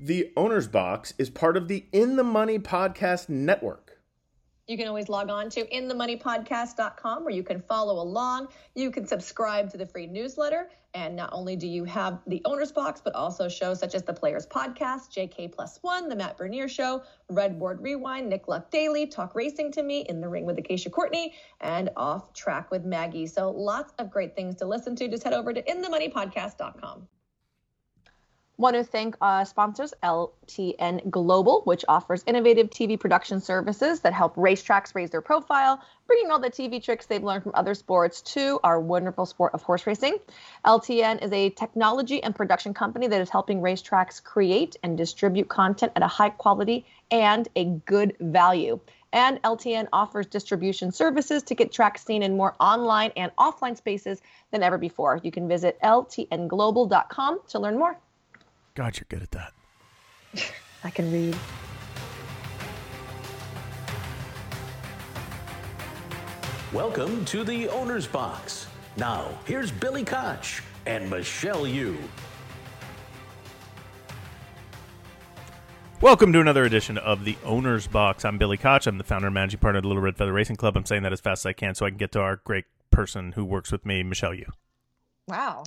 The Owner's Box is part of the In the Money Podcast Network. You can always log on to inthemoneypodcast.com where you can follow along. You can subscribe to the free newsletter. And not only do you have the owner's box, but also shows such as the Players Podcast, JK Plus One, The Matt Bernier Show, Redboard Rewind, Nick Luck Daily, Talk Racing to Me, In the Ring with Acacia Courtney, and Off Track with Maggie. So lots of great things to listen to. Just head over to inthemoneypodcast.com. Want to thank uh, sponsors LTN Global, which offers innovative TV production services that help racetracks raise their profile, bringing all the TV tricks they've learned from other sports to our wonderful sport of horse racing. LTN is a technology and production company that is helping racetracks create and distribute content at a high quality and a good value. And LTN offers distribution services to get tracks seen in more online and offline spaces than ever before. You can visit ltnglobal.com to learn more. God, you're good at that. I can read. Welcome to the Owner's Box. Now, here's Billy Koch and Michelle Yu. Welcome to another edition of the Owner's Box. I'm Billy Koch. I'm the founder and managing partner of the Little Red Feather Racing Club. I'm saying that as fast as I can so I can get to our great person who works with me, Michelle Yu. Wow.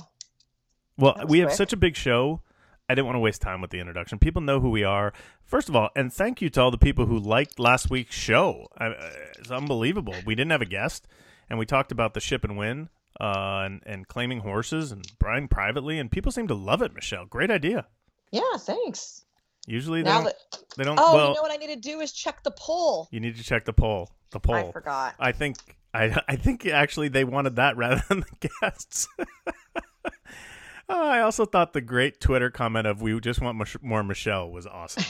Well, That was we have such a big show. I didn't want to waste time with the introduction. People know who we are. First of all, and thank you to all the people who liked last week's show. I, uh, it's unbelievable. We didn't have a guest, and we talked about the ship and win uh, and and claiming horses and buying privately, and people seem to love it. Michelle, great idea. Yeah, thanks. Usually they Now don't. that they don't. oh, well, you know what I need to do is check the poll. you need to check the poll. The poll. I forgot. I think I I think actually they wanted that rather than the guests. Uh, I also thought the great Twitter comment of "We just want more Michelle" was awesome,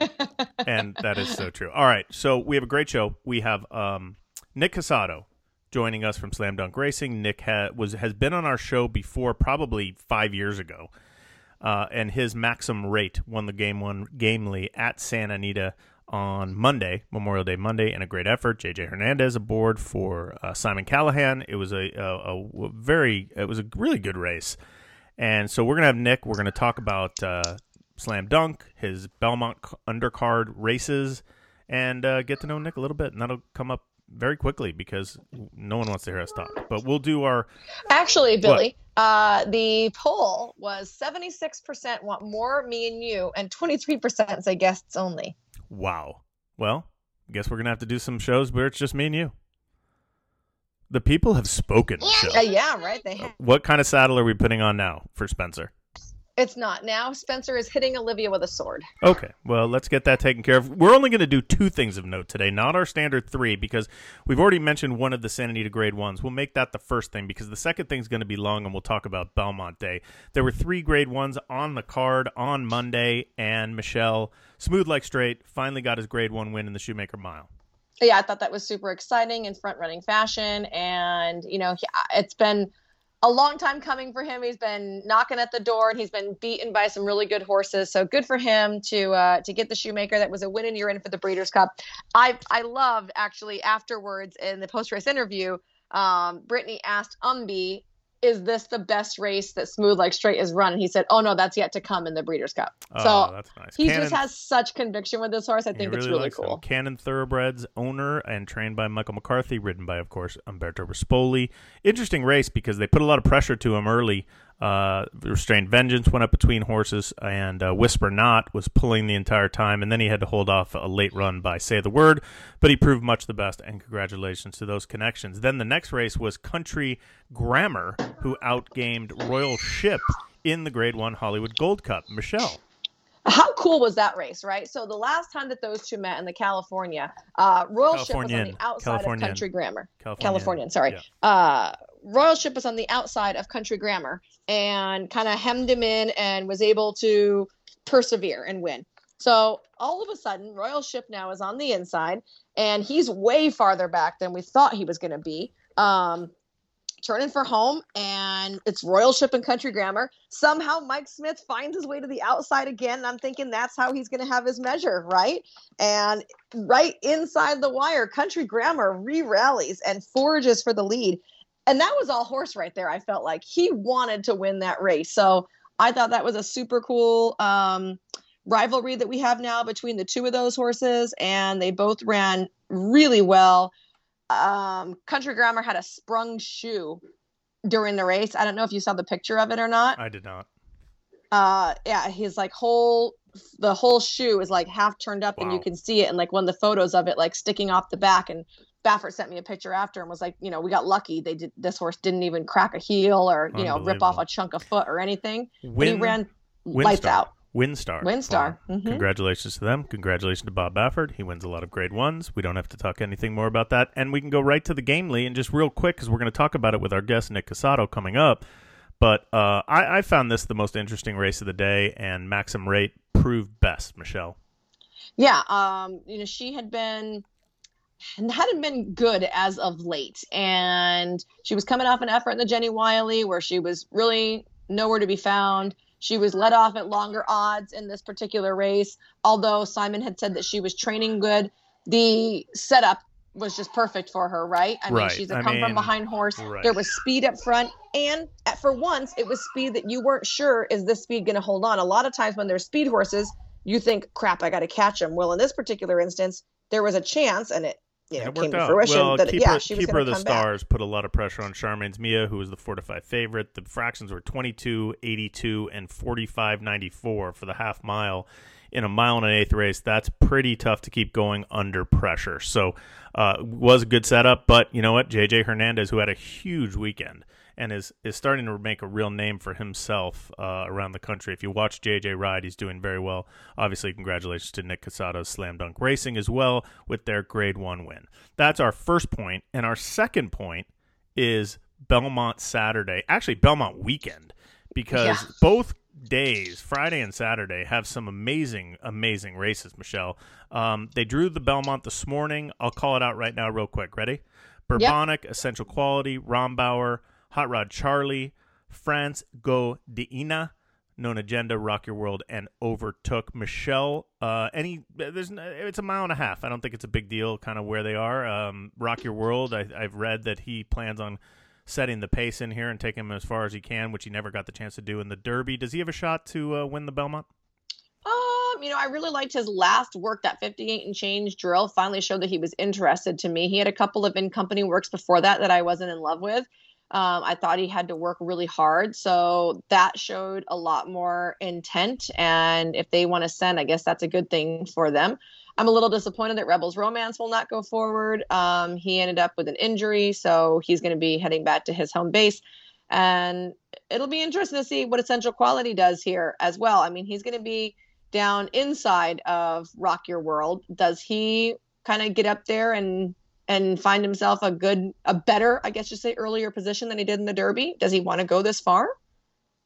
and that is so true. All right, so we have a great show. We have um, Nick Cosato joining us from Slam Dunk Racing. Nick ha- was has been on our show before, probably five years ago, uh, and his Maxim rate won the game one gamely at Santa Anita on Monday, Memorial Day Monday, in a great effort. JJ Hernandez aboard for uh, Simon Callaghan. It was a, a, a very, it was a really good race. And so we're gonna have Nick. We're gonna talk about uh, Slam Dunk, his Belmont undercard races, and uh, get to know Nick a little bit. And that'll come up very quickly because no one wants to hear us talk. But we'll do our Actually, Billy, uh, the poll was 76% want more me and you, and 23% say guests only. wow. Well, guess we're gonna have to do some shows where it's just me and you. The people have spoken. Uh, yeah, right. They have. What kind of saddle are we putting on now for Spencer? It's not. Now Spencer is hitting Olivia with a sword. Okay, well, let's get that taken care of. We're only going to do two things of note today, not our standard three, because we've already mentioned one of the Santa Anita grade ones. We'll make that the first thing because the second thing is going to be long, and we'll talk about Belmont Day. There were three grade ones on the card on Monday, and Michelle, Smooth Like Strait, finally got his grade one win in the Shoemaker Mile. Yeah, I thought that was super exciting in front running fashion. And, you know, he, it's been a long time coming for him. He's been knocking at the door and he's been beaten by some really good horses. So good for him to uh, to get the shoemaker. That was a win and you're in for the Breeders' Cup. I I loved actually afterwards in the post race interview. Um, Brittany asked Umby, "Is this the best race that Smooth Like Strait has run?" And he said, "Oh no, that's yet to come in the Breeders' Cup." Oh, so that's nice. he Cannon- just has such conviction with this horse. I think it's really likes him. cool. Cannon Thoroughbreds owner and trained by Michael McCarthy, ridden by, of course, Umberto Rispoli. Interesting race because they put a lot of pressure to him early. Uh, Restrained Vengeance went up between horses, and uh, Whisper Not was pulling the entire time, and then he had to hold off a late run by Say the Word, but he proved much the best, and congratulations to those connections. Then the next race was Country Grammar, who outgamed Royal Ship in the Grade 1 Hollywood Gold Cup. Michelle. How cool was that race, right? So the last time that those two met in the California, uh, Royal Ship was on the outside Californian. of Country Grammar. California. Californian, sorry. Yeah. Uh, Royal Ship was on the outside of Country Grammar and kind of hemmed him in and was able to persevere and win. So all of a sudden, Royal Ship now is on the inside, and he's way farther back than we thought he was going to be. Um, turning for home, and it's Royal Ship and Country Grammar. Somehow, Mike Smith finds his way to the outside again, and I'm thinking that's how he's going to have his measure, right? And right inside the wire, Country Grammar re rallies and forges for the lead. And that was all horse right there. I felt like he wanted to win that race. So I thought that was a super cool um, rivalry that we have now between the two of those horses, and they both ran really well. Um, Country Grammar had a sprung shoe during the race. I don't know if you saw the picture of it or not. I did not. Uh, yeah, his like whole the whole shoe is like half turned up, and you can see it, and like one of the photos of it like sticking off the back. And Baffert sent me a picture after and was like, you know, we got lucky. They did this horse didn't even crack a heel or you know rip off a chunk of foot or anything. but he ran lights out. WinStar. WinStar, Wow. mhm. Congratulations to them. Congratulations to Bob Baffert. He wins a lot of grade ones. We don't have to talk anything more about that. And we can go right to the Gamely, and just real quick, because we're going to talk about it with our guest, Nick Cosato, coming up. But uh, I, I found this the most interesting race of the day, and Maxim Rate proved best, Michelle. Yeah, um, you know, she had been and hadn't been good as of late, and she was coming off an effort in the Jenny Wiley where she was really nowhere to be found. She was let off at longer odds in this particular race, although Simon had said that she was training good. The setup was just perfect for her, right? I mean, Right. she's a come mean, from behind horse. right. There was speed up front, and at, for once, it was speed that you weren't sure is this speed going to hold on. A lot of times when there's speed horses, you think, "Crap, I got to catch him." Well, in this particular instance, there was a chance, and it you know it came to out. fruition well, that keeper, yeah, she was keeper of the come back. stars put a lot of pressure on Charmaine's Mia, who was the four to five favorite. The fractions were 22, 82, and 45, 94 for the half mile in a mile and an eighth race. That's pretty tough to keep going under pressure. So, uh, was a good setup, but you know what? JJ Hernandez, who had a huge weekend and is is starting to make a real name for himself uh, around the country. If you watch JJ ride, he's doing very well. Obviously, congratulations to Nick Cosato's Slam Dunk Racing as well with their Grade One win. That's our first point, and our second point is Belmont Saturday. Actually, Belmont weekend because Yeah. both days, Friday and Saturday, have some amazing, amazing races. Michelle, um, they drew the Belmont this morning. I'll call it out right now, real quick. Ready? Bourbonic, Essential Quality, Rombauer, Hot Rod Charlie, France Go de Ina, Known Agenda, Rock Your World, and Overtook Michelle. Uh, any? There's it's a mile and a half. I don't think it's a big deal. Kind of where they are. Um, Rock Your World. I, I've read that he plans on setting the pace in here and taking him as far as he can, which he never got the chance to do in the Derby. Does he have a shot to uh, win the Belmont? Um, you know, I really liked his last work. That 58 and change drill finally showed that he was interested to me. He had a couple of in company works before that that I wasn't in love with. Um, I thought he had to work really hard, so that showed a lot more intent. And if they want to send, I guess that's a good thing for them. I'm a little disappointed that Rebels Romance will not go forward. Um, he ended up with an injury, so he's going to be heading back to his home base. And it'll be interesting to see what Essential Quality does here as well. I mean, he's going to be down inside of Rock Your World. Does he kind of get up there and and find himself a good, a better, I guess you say, earlier position than he did in the Derby? Does he want to go this far?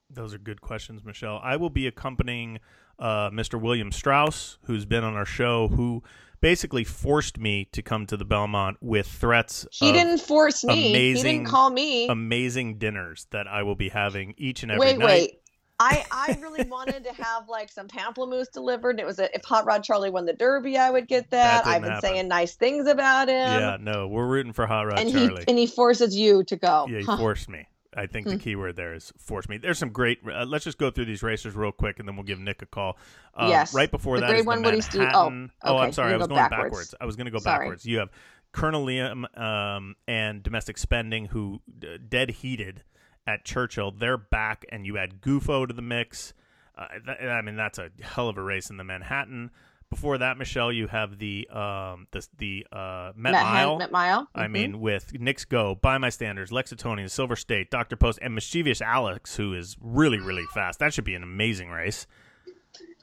Those are good questions, Michelle. I will be accompanying uh, Mr. William Strauss, who's been on our show, who basically forced me to come to the Belmont with threats He didn't force me. Amazing, he didn't call me. amazing dinners that I will be having each and every wait, night. wait. I, I really wanted to have like some pamplemousse delivered. It was a, if Hot Rod Charlie won the Derby, I would get that. That I've been happen. saying nice things about him. Yeah, no, we're rooting for Hot Rod and Charlie. he and he forces you to go. Yeah, he Huh. forced me. I think the Hmm. key word there is force me. There's some great. Uh, let's just go through these racers real quick, and then we'll give Nick a call. Um, Yes. Right before The that grade the one, oh, Manhattan. Oh. I'm sorry. I was go going backwards. backwards. I was going to go Sorry. backwards. You have Colonel Liam um, and Domestic Spending, who uh, dead heated at Churchill. They're back, and you add Gufo to the mix. Uh, th- I mean, that's a hell of a race in the Manhattan. Before that, Michelle, you have the um, the the uh, Met, Met, Mile. Met Mile. I Mhm. mean, with Knicks Go, By My Standards, Lexitonian, Silver State, Dr. Post, and Mischievous Alex, who is really, really fast. That should be an amazing race.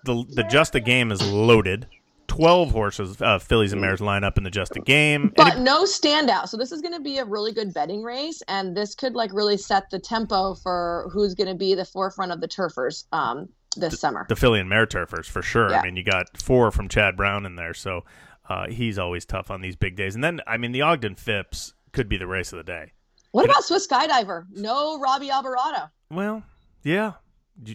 The the Just a Game is loaded. 12 horses, uh, fillies and mares line up in the Just a Game. But it- no standout. So this is going to be a really good betting race, and this could like really set the tempo for who's going to be the forefront of the turfers um, this summer. the filly and mare turfers, for sure. Yeah. I mean, you got four from Chad Brown in there, so uh, he's always tough on these big days. And then, I mean, the Ogden Phipps could be the race of the day. what about Swiss Skydiver? No Robby Albarado. Well, yeah.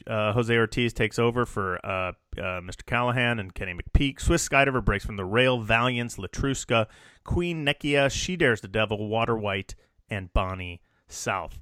Uh, Jose Ortiz takes over for uh, uh, Mr. Callaghan and Kenny McPeek. Swiss Skydiver breaks from the rail. Valiance, Letruska, Queen Nekia, She Dares the Devil, Water White, and Bonny South.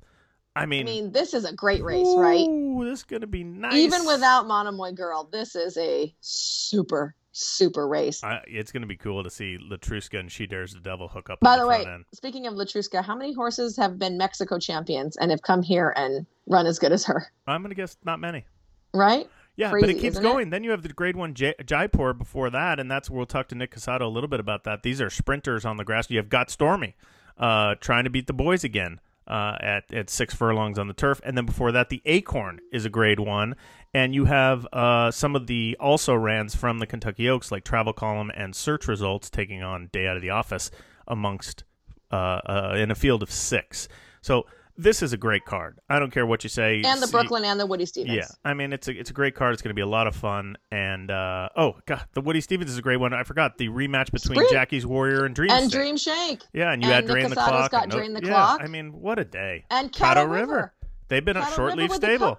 I mean, I mean, this is a great race, right? This is gonna be nice. Even without Monomoy Girl, this is a super, super race. I, it's gonna be cool to see Letruska and She Dares the Devil hook up. By on the front way, end. speaking of Letruska, how many horses have been Mexico champions and have come here and run as good as her? I'm gonna guess not many. Right? Yeah, but it keeps isn't it? going. Then you have the grade one J- Jaipur before that, and that's where we'll talk to Nick Cosato a little bit about that. These are sprinters on the grass. You have Got Stormy uh, trying to beat the boys again uh, at at six furlongs on the turf, and then before that, the Acorn is a grade one, and you have uh, some of the also rans from the Kentucky Oaks like Travel Column and Search Results taking on Day Out of the Office amongst uh, uh, in a field of six. So. This is a great card. I don't care what you say. And the Brooklyn and the Woody Stephens. yeah, I mean it's a it's a great card. It's going to be a lot of fun. And uh, oh god, the Woody Stephens is a great one. I forgot the rematch between Sprint. Jackie's Warrior and Dream. And State. Dream Shake. Yeah, and you and had Nick Drain the Clock. got no- Drain the yeah, Clock. I mean, what a day. And Caddo Caddo River. They've been a short River leaf stable.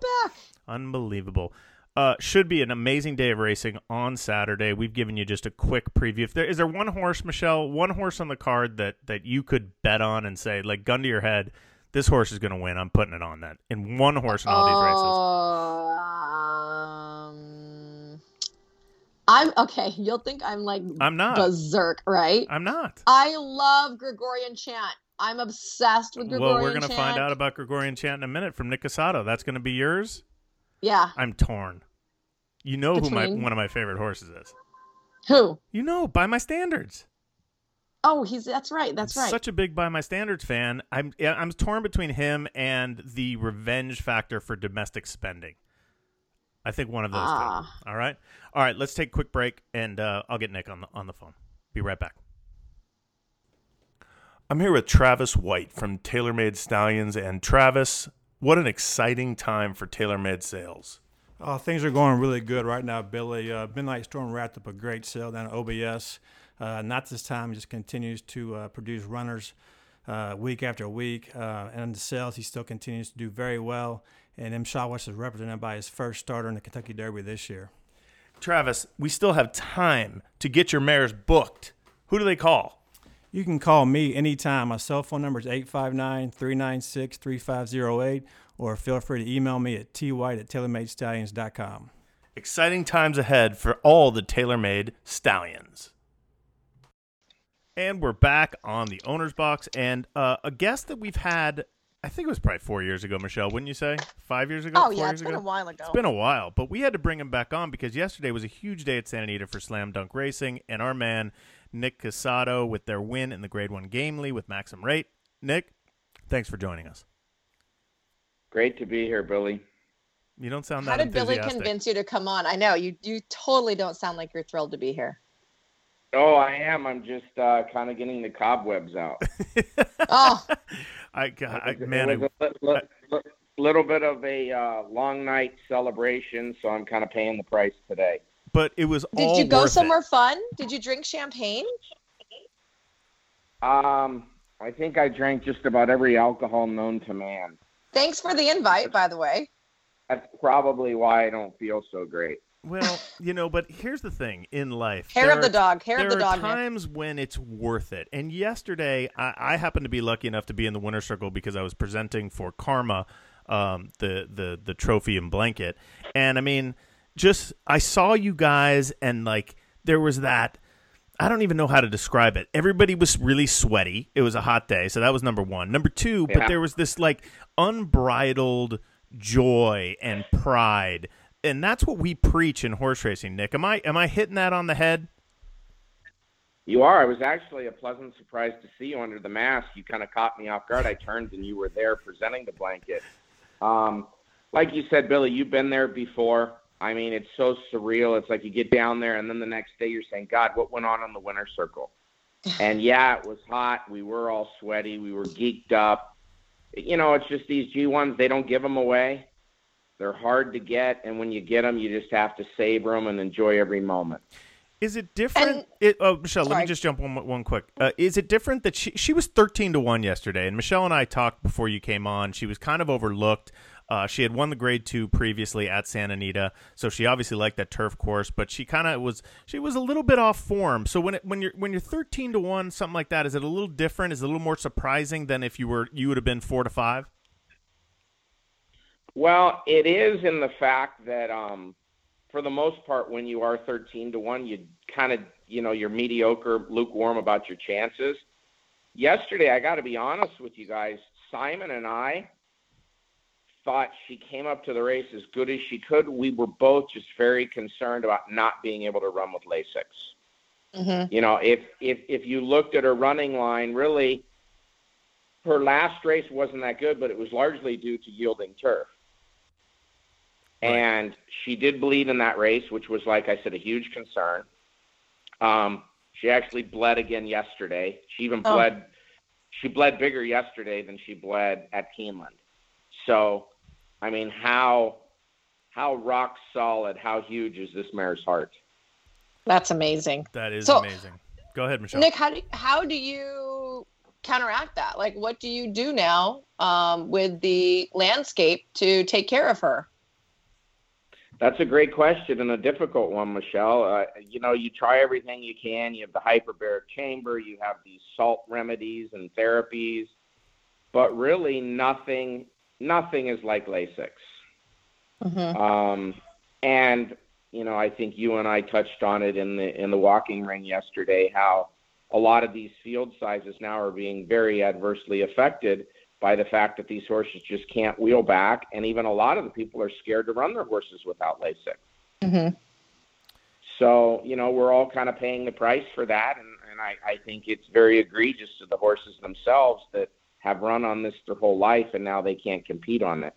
Unbelievable. Uh, should be an amazing day of racing on Saturday. We've given you just a quick preview. If there is there one horse, Michelle, one horse on the card that that you could bet on and say, like gun to your head, this horse is going to win. I'm putting it on that. In one horse in all these races. Um, I'm okay. You'll think I'm like I'm not. berserk, right? I'm not. I love Gregorian chant. I'm obsessed with Gregorian Chant. Well, we're going to find out about Gregorian chant in a minute from Nick Cosato. That's going to be yours. Yeah. I'm torn. You know who my one of my favorite horses is. Who? You know, by my standards. Oh, he's that's right. That's right. Such a big by my standards fan. I'm I'm torn between him and the revenge factor for domestic spending. I think one of those Ah. two. All right, all right. Let's take a quick break, and uh, I'll get Nick on the on the phone. Be right back. I'm here with Travis White from TaylorMade Stallions, and Travis, what an exciting time for TaylorMade sales. Uh, things are going really good right now, Billy. Uh, Midnight Storm wrapped up a great sale down at OBS. Uh, not this time, just continues to uh, produce runners uh, week after week. Uh, and the sales, he still continues to do very well. And Mshawish is represented by his first starter in the Kentucky Derby this year. Travis, we still have time to get your mares booked. Who do they call? You can call me anytime. My cell phone number is 859 396 3508, or feel free to email me at twhite at taylormadestallions.com. Exciting times ahead for all the Taylor Made stallions. And we're back on the owner's box, and uh, a guest that we've had, I think it was probably four years ago, Michelle, wouldn't you say? Five years ago? oh Four yeah, years it's been ago? a while ago. It's been a while, but we had to bring him back on because yesterday was a huge day at Santa Anita for Slam Dunk Racing, and our man Nick Cosato with their win in the Grade One Gamely with Maxim Rate. Nick, thanks for joining us. Great to be here, Billy. You don't sound How that How did Billy convince you to come on? I know you. You totally don't sound like you're thrilled to be here. Oh, I am. I'm just uh, kind of getting the cobwebs out. Oh, I, It I, man, it was I, a li- li- li- little bit of a uh, long night celebration, so I'm kind of paying the price today. but it was did all you go worth it. somewhere fun? Did you drink champagne? Um, I think I drank just about every alcohol known to man. Thanks for the invite, by the way. That's probably why I don't feel so great. Well, you know, but here's the thing in life. Hair there of the are- dog. Hair of the are dog. Nick. times when it's worth it. And yesterday, I, I happened to be lucky enough to be in the winner's circle because I was presenting for Karma, um, the the the trophy and blanket. And I mean, just I saw you guys, and like there was that. I don't even know how to describe it. Everybody was really sweaty. It was a hot day, so that was number one. Number two, but there was this like unbridled joy and pride, and that's what we preach in horse racing. Nick, am I am I hitting that on the head? You are. I was actually a pleasant surprise to see you under the mask. You kind of caught me off guard. I turned and you were there presenting the blanket. Um, like you said, Billy, you've been there before. I mean, it's so surreal. It's like you get down there and then the next day you're saying, God, what went on in the winter circle? And yeah, it was hot. We were all sweaty. We were geeked up. You know, it's just these G1s, they don't give them away. They're hard to get. And when you get them, you just have to savor them and enjoy every moment. Is it different? And- it, oh, Michelle, let me just jump one one quick. Uh, is it different that she she was thirteen to one yesterday, and Michelle and I talked before you came on. She was kind of overlooked. Uh, she had won the grade two previously at Santa Anita, so she obviously liked that turf course. But she kind of was she was a little bit off form. So when it, when you're when you're thirteen to one, something like that, is it a little different? Is it a little more surprising than if you were you would have been four to five? Well, it is in the fact that um, for the most part, when you are 13 to 1, you kind of, you know, you're mediocre, lukewarm about your chances. Yesterday, I got to be honest with you guys, Simon and I thought she came up to the race as good as she could. We were both just very concerned about not being able to run with Lasix. Mm-hmm. You know, if if if you looked at her running line, really, her last race wasn't that good, but it was largely due to yielding turf. And she did bleed in that race, which was, like I said, a huge concern. Um, she actually bled again yesterday. She even oh. bled. She bled bigger yesterday than she bled at Keeneland. So, I mean, how how rock solid, how huge is this mare's heart? That's amazing. That is so, amazing. Go ahead, Michelle. Nick, how do how do you counteract that? Like, what do you do now um, with the landscape to take care of her? That's a great question and a difficult one, Michelle. Uh, you know, you try everything you can. You have the hyperbaric chamber, you have these salt remedies and therapies, but really nothing, nothing is like Lasix. Mm-hmm. Um, and you know, I think you and I touched on it in the in the walking ring yesterday. How a lot of these field sizes now are being very adversely affected by the fact that these horses just can't wheel back, and even a lot of the people are scared to run their horses without Lasix. Mm-hmm. So you know we're all kind of paying the price for that, and, and I, I think it's very egregious to the horses themselves that have run on this their whole life, and now they can't compete on it.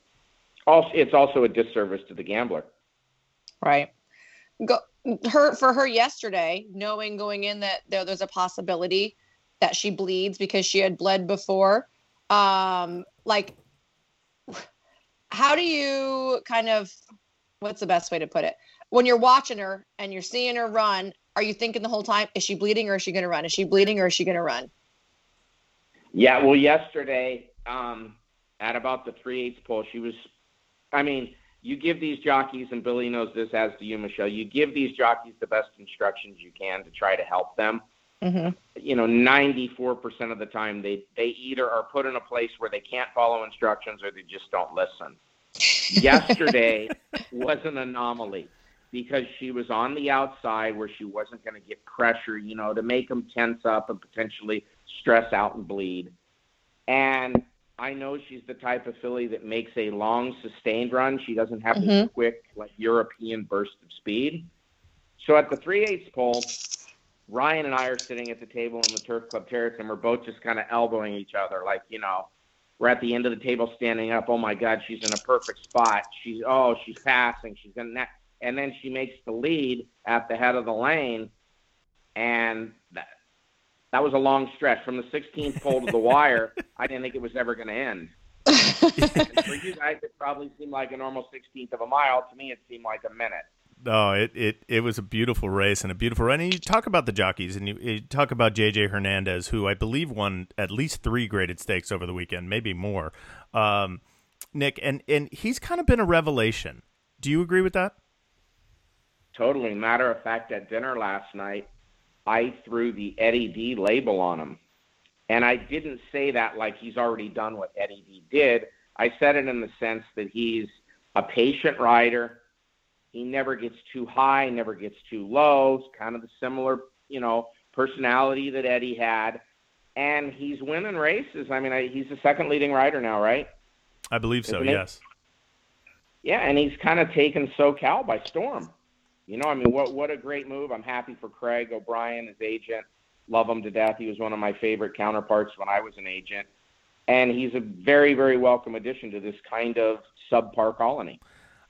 Also, it's also a disservice to the gambler. Right. Go her for her yesterday, knowing going in that there, there's a possibility that she bleeds because she had bled before um like how do you kind of what's the best way to put it? When you're watching her and you're seeing her run are you thinking the whole time is she bleeding or is she going to run? Is she bleeding or is she going to run? Yeah well yesterday um at about the three eighths pole she was i mean you give these jockeys and billy knows this as do you michelle you give these jockeys the best instructions you can to try to help them Mm-hmm. You know, 94% of the time they they either are put in a place where they can't follow instructions or they just don't listen. Yesterday was an anomaly because she was on the outside where she wasn't going to get pressure, you know, to make them tense up and potentially stress out and bleed. And I know she's the type of filly that makes a long, sustained run. She doesn't have mm-hmm. this quick, like European burst of speed. So at the three eighths pole, Ryan and I are sitting at the table in the Turf Club Terrace, and we're both just kind of elbowing each other, like you know, we're at the end of the table standing up. Oh my God, she's in a perfect spot. She's oh, she's passing. She's in that, and then she makes the lead at the head of the lane, and that that was a long stretch from the 16th pole to the wire. I didn't think it was ever going to end. for you guys, it probably seemed like a normal 16th of a mile. To me, it seemed like a minute. No, it, it, it was a beautiful race and a beautiful run. And you talk about the jockeys and you, you, talk about JJ Hernandez, who I believe won at least three graded stakes over the weekend, maybe more. Um, Nick, and, and he's kind of been a revelation. Do you agree with that? Totally. Matter of fact, at dinner last night, I threw the Eddie D label on him. And I didn't say that like he's already done what Eddie D did. I said it in the sense that he's a patient rider he never gets too high, never gets too low. It's kind of the similar, you know, personality that Eddie had. And he's winning races. I mean, I, he's the second leading rider now, right? I believe so, Isn't yes. Yeah, and he's kind of taken SoCal by storm. You know, I mean, what what a great move. I'm happy for Craig O'Brien, his agent. Love him to death. He was one of my favorite counterparts when I was an agent. And he's a very, very welcome addition to this kind of subpar colony.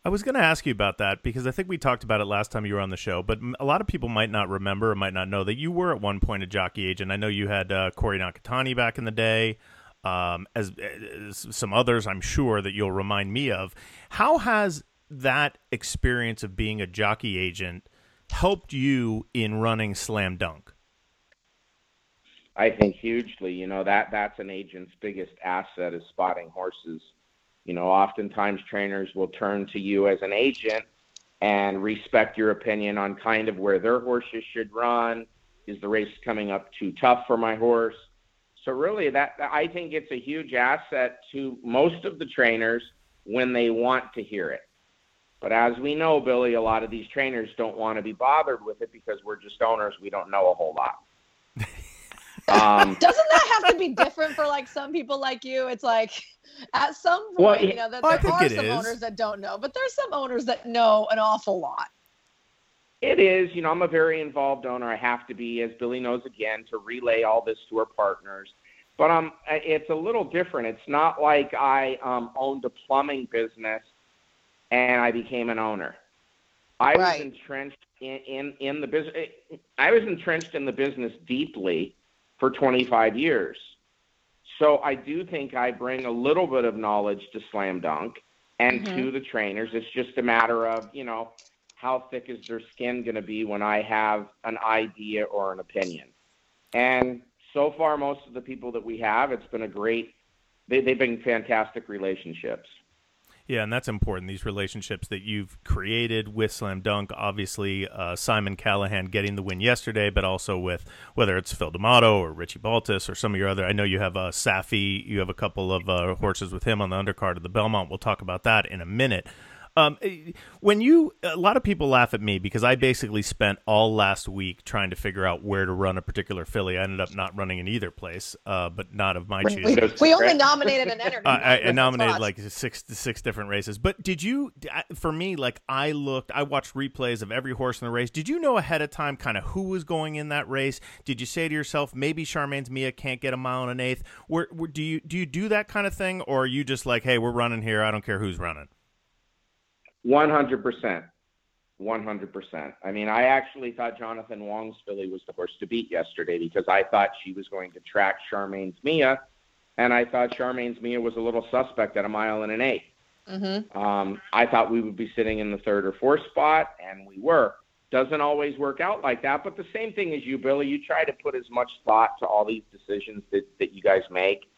I was going to ask you about that because I think we talked about it last time you were on the show, but a lot of people might not remember or might not know that you were at one point a jockey agent. I know you had uh, Corey Nakatani back in the day, um, as, as some others I'm sure that you'll remind me of. How has that experience of being a jockey agent helped you in running Slam Dunk? I think hugely. You know that that's an agent's biggest asset is spotting horses you know, oftentimes trainers will turn to you as an agent and respect your opinion on kind of where their horses should run. Is the race coming up too tough for my horse? So really, that I think it's a huge asset to most of the trainers when they want to hear it. But as we know, Billy, a lot of these trainers don't want to be bothered with it because we're just owners. We don't know a whole lot. Um, Doesn't that have to be different for like some people like you? It's like at some point, well, you know, that there are some is. owners that don't know, but there's some owners that know an awful lot. It is. You know, I'm a very involved owner. I have to be, as Billy knows again, to relay all this to our partners. But um, it's a little different. It's not like I um, owned a plumbing business and I became an owner. I right. was entrenched in, in, in the business. I was entrenched in the business deeply for 25 years. So I do think I bring a little bit of knowledge to slam dunk and mm-hmm. to the trainers. It's just a matter of, you know, how thick is their skin going to be when I have an idea or an opinion. And so far, most of the people that we have, it's been a great, they, they've been fantastic relationships. Yeah, and that's important. These relationships that you've created with Slam Dunk, obviously uh, Simon Callaghan getting the win yesterday, but also with whether it's Phil D'Amato or Richie Baltas or some of your other. I know you have uh, Saffie. You have a couple of uh, horses with him on the undercard of the Belmont. We'll talk about that in a minute. Um, when you, a lot of people laugh at me because I basically spent all last week trying to figure out where to run a particular filly. I ended up not running in either place, uh, but not of my choosing. We, we only nominated an entry. I, I nominated like six six different races. But did you, for me, like I looked, I watched replays of every horse in the race. Did you know ahead of time kind of who was going in that race? Did you say to yourself, maybe Charmaine's Mia can't get a mile and an eighth? Where, where do you do you do that kind of thing, or are you just like, hey, we're running here. I don't care who's running. One hundred percent. One hundred percent. I mean, I actually thought Jonathan Wong's filly was the horse to beat yesterday because I thought she was going to track Charmaine's Mia, and I thought Charmaine's Mia was a little suspect at a mile and an 8 mm-hmm. um, I thought we would be sitting in the third or fourth spot, and we were. Doesn't always work out like that, but the same thing as you, Billy. You try to put as much thought to all these decisions that, that you guys make.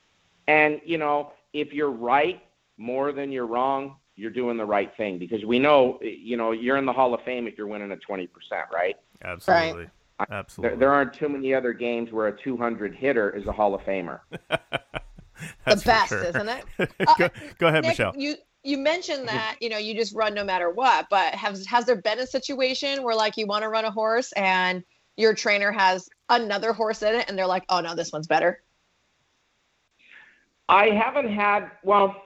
And, you know, if you're right more than you're wrong, you're doing the right thing because we know, you know, you're in the Hall of Fame if you're winning at 20%, right? Absolutely. Right. Absolutely. There, there, aren't too many other games where a 200 hitter is a Hall of Famer. the best, sure. isn't it? go, uh, go, ahead, Nick, Michelle. You you mentioned that you know you just run no matter what, but has has there been a situation where like you want to run a horse and your trainer has another horse in it and they're like, oh no, this one's better? I haven't had. Well,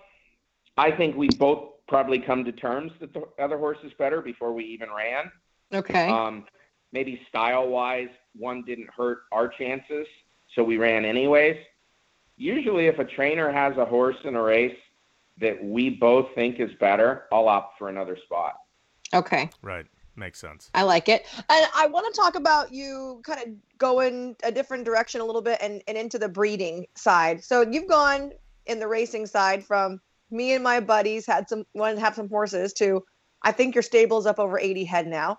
I think we both probably come to terms that the other horse is better before we even ran. Okay. Um, maybe style wise, one didn't hurt our chances, so we ran anyways. Usually, if a trainer has a horse in a race that we both think is better, I'll opt for another spot. Okay. Right. Makes sense. I like it. And I want to talk about you kind of going a different direction a little bit and, and into the breeding side. So you've gone in the racing side from me and my buddies had some wanted to have some horses too. I think your stable's up over 80 head now.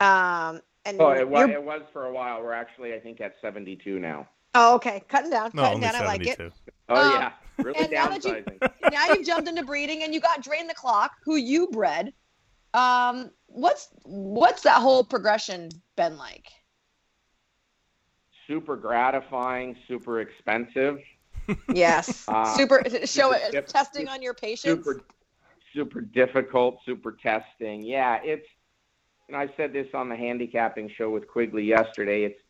Um, and oh, it was, it was for a while. We're actually, I think, at 72 now. Oh, okay. Cutting down. No, cutting down. I like it. Oh, um, yeah. Really and downsizing. Now, you, now you've jumped into breeding and you got Drain the Clock, who you bred. Um, what's what's that whole progression been like? Super gratifying, super expensive. Yes. Uh, super show it testing on your patience. Super super difficult, super testing. Yeah, it's and I said this on the handicapping show with Quigley yesterday. It's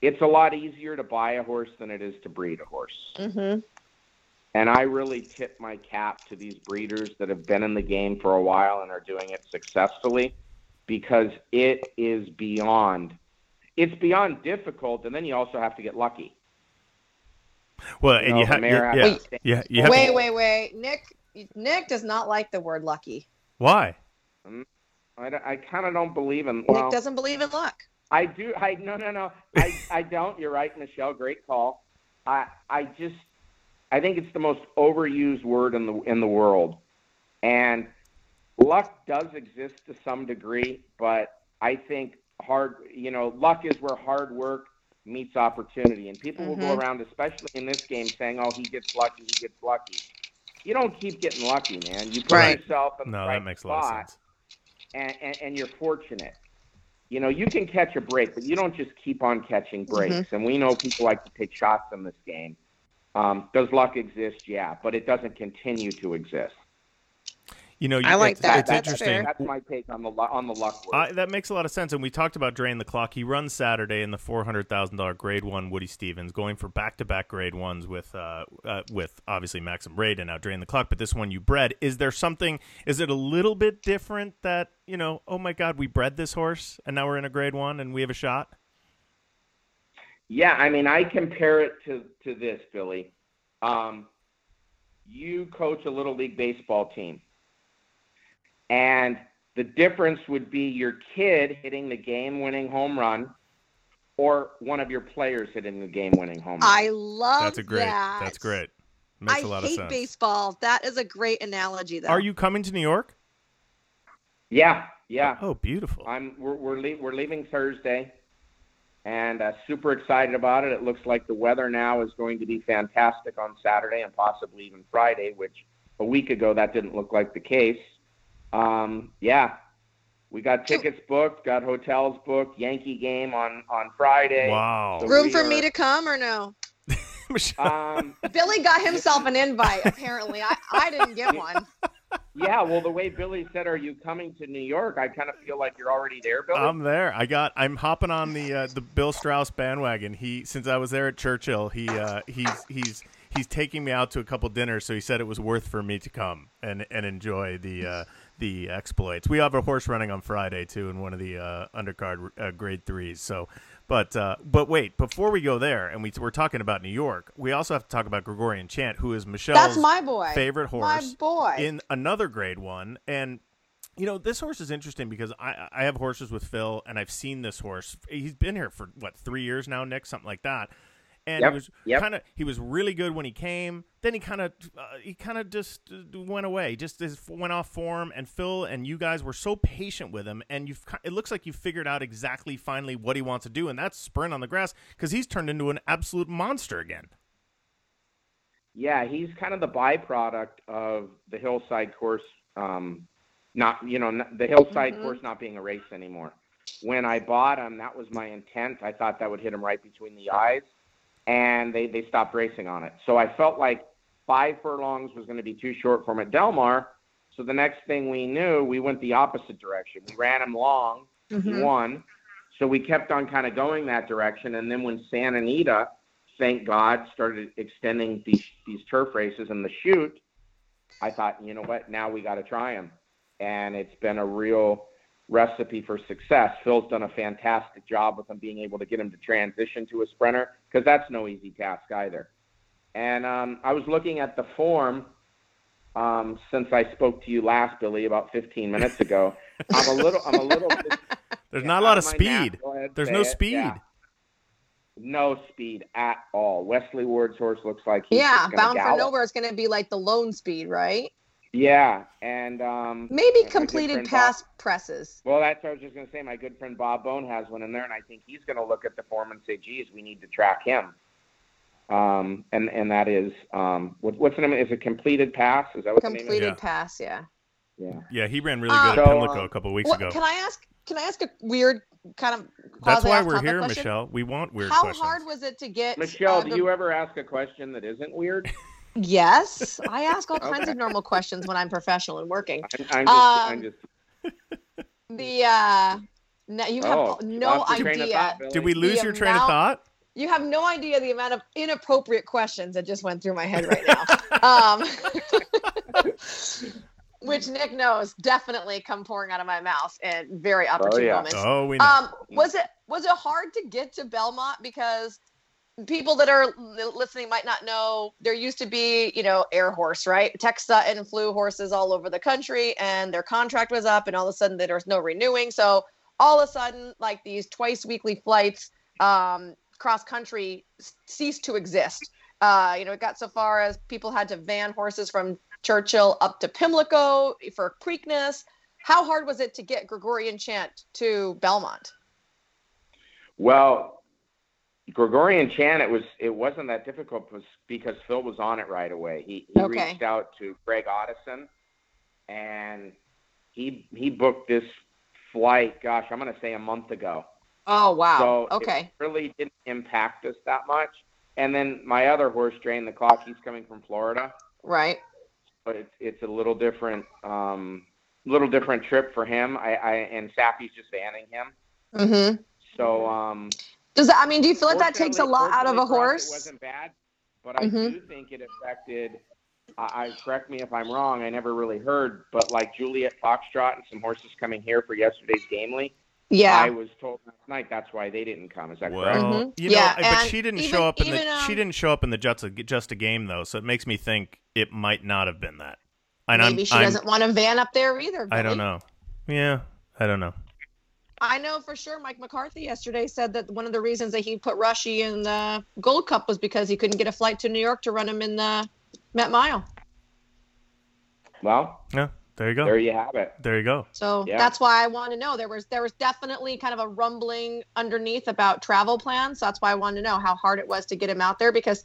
it's a lot easier to buy a horse than it is to breed a horse. Mm-hmm. And I really tip my cap to these breeders that have been in the game for a while and are doing it successfully because it is beyond it's beyond difficult and then you also have to get lucky. Well, and you, you have yeah, yeah, yeah, you have wait, wait, wait. Nick Nick does not like the word lucky. Why? Um, I, I kind of don't believe in. Well, Nick doesn't believe in luck. I do. I no, no, no. I, I don't. You're right, Michelle. Great call. I, I just, I think it's the most overused word in the in the world, and luck does exist to some degree, but I think hard. You know, luck is where hard work meets opportunity. And people mm-hmm. will go mm-hmm. around, especially in this game, saying, "Oh, he gets lucky. He gets lucky." You don't keep getting lucky, man. You put right. yourself in no, the right that makes spot, a lot of sense. And, and, and, you're fortunate. You know, you can catch a break, but you don't just keep on catching mm-hmm. breaks. Mm-hmm. And we know people like to take shots in this game. Um, does luck exist? Yeah, but it doesn't continue to exist. You know, I like it's, that. It's That's interesting. fair. That's my take on the on the luck. I, that makes a lot of sense, and we talked about drain the clock. He runs Saturday in the four hundred thousand dollar Grade One Woody Stephens, going for back to back Grade Ones with uh, uh, with obviously Maxim Rate and now drain the clock. But this one you bred. Is there something? Is it a little bit different that you know? Oh my God, we bred this horse, and now we're in a Grade One, and we have a shot. Yeah, I mean, I compare it to to this, Billy. Um, you coach a little league baseball team, and the difference would be your kid hitting the game-winning home run, or one of your players hitting the game-winning home run. I love That's a great. that. That's great. Makes I a lot hate of sense. baseball. That is a great analogy, though. Are you coming to New York? yeah, yeah. Oh, beautiful. I'm we're we're, le- we're leaving Thursday, and uh, super excited about it. It looks like the weather now is going to be fantastic on Saturday and possibly even Friday, which a week ago that didn't look like the case. Um, yeah, we got tickets booked, got hotels booked, Yankee game on on Friday. Wow. So Room for are- me to come or no? Um, Billy got himself an invite. Apparently, I, I didn't get one. yeah, well, the way Billy said, "Are you coming to New York?" I kind of feel like you're already there, Billy. I'm there. I got. I'm hopping on the uh, the Bill Strauss bandwagon. He since I was there at Churchill, he uh, he's he's he's taking me out to a couple dinners. So he said it was worth for me to come and and enjoy the uh, the exploits. We have a horse running on Friday too in one of the uh, undercard uh, grade threes. So. But uh, but wait, before we go there, and we, we're talking about New York, we also have to talk about Gregorian Chant, who is Michelle's That's my boy. favorite My horse boy. in another grade one. And you know, this horse is interesting because I I have horses with Phil, and I've seen this horse. He's been here for what three years now, Nick, something like that. And Yep, he was yep. kind of he was really good when he came. Then he kind of uh, he kind of just uh, went away, just went off form. And Phil and you guys were so patient with him, and you've ki- it looks like you figured out exactly finally what he wants to do, and that's sprint on the grass because he's turned into an absolute monster again. Yeah, he's kind of the byproduct of the hillside course, um, not you know the hillside Mhm. course not being a race anymore. When I bought him, that was my intent. I thought that would hit him right between the eyes, and they they stopped racing on it. So I felt like five furlongs was going to be too short for him at Del Mar. So the next thing we knew, we went the opposite direction. We ran him long, he Mhm. won. So we kept on kind of going that direction. And then when Santa Anita, thank God, started extending these these turf races and the shoot, I thought, you know what, now we got to try him. And it's been a real recipe for success. Phil's done a fantastic job with him being able to get him to transition to a sprinter because that's no easy task either. And um, I was looking at the form um, since I spoke to you last, Billy, about 15 minutes ago. I'm a little, I'm a little. bit- There's yeah, not a lot of speed. nap. Go ahead, There's no it. speed. Yeah. No speed at all. Wesley Ward's horse looks like he's yeah, just gonna bound for nowhere is going to be like the lone speed, right? Yeah, and um, Maybe my good completed friend pass presses. Well, that's what I was just going to say. My good friend Bob Bone has one in there, and I think he's going to look at the form and say, "Geez, we need to track him." Um, and and that is um, what, what's the name? Is it completed pass? Is that what the name Completed Yeah. pass, yeah. Yeah. Yeah, he ran really good at So, Pimlico um, a couple weeks What, ago. can I ask? Can I ask a weird kind of? That's why we're here, question? Michelle. We want weird How questions. hard was it to get? Michelle, uh, do you ever ask a question that isn't weird? Yes, I ask all kinds of normal questions when I'm professional and working. I'm, I'm just, I'm Um, just. The uh, no, you have Oh, no lost your train of idea. thought, Did we lose The your train of thought? You have no idea the amount of inappropriate questions that just went through my head right now. um, which Nick knows definitely come pouring out of my mouth at very opportune yeah. moments. Oh, we know. Um, was it was it hard to get to Belmont because people that are listening might not know there used to be you know air horse right? Tex Sutton flew horses all over the country and their contract was up and all of a sudden there was no renewing. So all of a sudden like these twice weekly flights um, cross country ceased to exist. Uh, you know it got so far as people had to van horses from Churchill up to Pimlico for Preakness. How hard was it to get Gregorian chant to Belmont? Well, Gregorian chant, it was it wasn't that difficult because Phil was on it right away. He he Okay. reached out to Greg Otteson, and he he booked this flight. Gosh, I'm going to say a month ago. Oh wow. So okay. it really didn't impact us that much. And then my other horse, Drain the Clock, he's coming from Florida, Right. but it's it's a little different, um, little different trip for him. I, I and Saffie's just vanning him. Mm-hmm. So um, Does that? I mean, do you feel like that takes a lot out of a fortunately for us, horse? It wasn't bad, but I Mhm. do think it affected. I, I correct me if I'm wrong. I never really heard, but like Juliet Foxtrot and some horses coming here for yesterday's Gamely. Yeah. I was told last night that's why they didn't come. Is that Well, correct? Mhm. you Yeah, but and she didn't even- show up in the um, she didn't show up in the just a, just a game though, so it makes me think it might not have been that. And Maybe I'm, she I'm- doesn't want to van up there either. I don't know. Yeah, I don't know. I know for sure. Mike McCarthy yesterday said that one of the reasons that he put Rushie in the Gold Cup was because he couldn't get a flight to New York to run him in the Met Mile. Well, Yeah, there you go. there you have it. There you go. So Yeah. that's why I want to know. There was there was definitely kind of a rumbling underneath about travel plans. So that's why I wanted to know how hard it was to get him out there because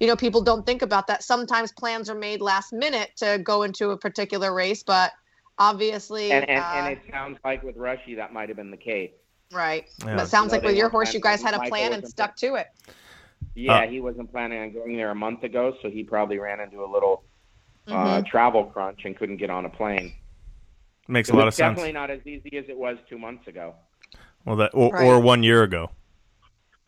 you know people don't think about that. Sometimes plans are made last minute to go into a particular race, but obviously And and, uh, and it sounds like with Rushie that might have been the case. right. Yeah. But it sounds You like with your horse you guys had a Michael plan and stuck to it. Yeah, Uh, he wasn't planning on going there a month ago, so he probably ran into a little uh, Mhm. travel crunch and couldn't get on a plane. Makes It a lot was of sense. definitely not as easy as it was two months ago Well, that or, Right. or one year ago.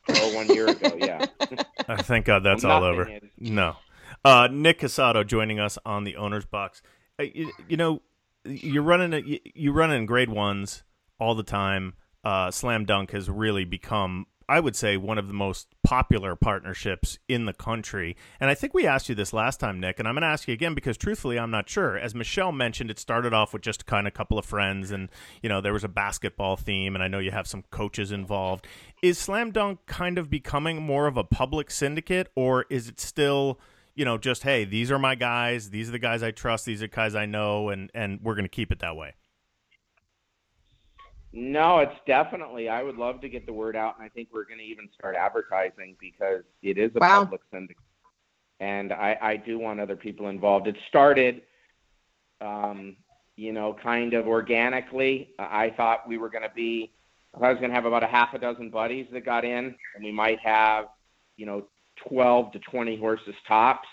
or one year ago. Yeah. Uh, thank God that's Well, all over. is. No. Uh, Nick Cosato joining us on the owner's box. Uh, you, you know, you're running you run in grade ones all the time. Uh, Slam Dunk has really become, I would say, one of the most popular partnerships in the country. And I think we asked you this last time, Nick, and I'm going to ask you again because truthfully, I'm not sure. As Michelle mentioned, it started off with just kind of a couple of friends, and you know there was a basketball theme, and I know you have some coaches involved. Is Slam Dunk kind of becoming more of a public syndicate, or is it still? You know, just hey, these are my guys. These are the guys I trust. These are guys I know, and and we're going to keep it that way. No, it's definitely. I would love to get the word out, and I think we're going to even start advertising because it is a Wow. public syndicate, and I, I do want other people involved. It started, um, you know, kind of organically. I thought we were going to be. I was going to have about a half a dozen buddies that got in, and we might have, you know, 12 to 20 horses tops.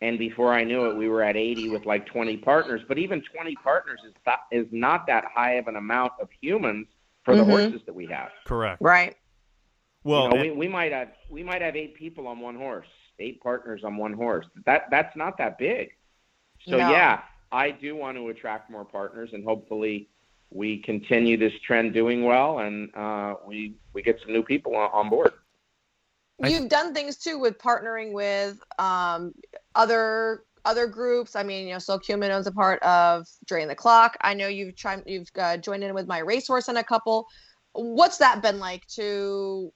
And before I knew it, we were at 80 with like 20 partners. But even 20 partners is that, is not that high of an amount of humans for the Mhm. horses that we have. Correct. Right. Well, you know, and- we, we might have we might have eight people on one horse, eight partners on one horse. That that's not that big. So No. yeah, I do want to attract more partners, and hopefully we continue this trend doing well, and uh, we we get some new people on, on board. I- You've done things too with partnering with um, other other groups. I mean, you know, so Kumin owns a part of Drain the Clock. I know you've tried you've uh, joined in with MyRacehorse and a couple. What's that been like to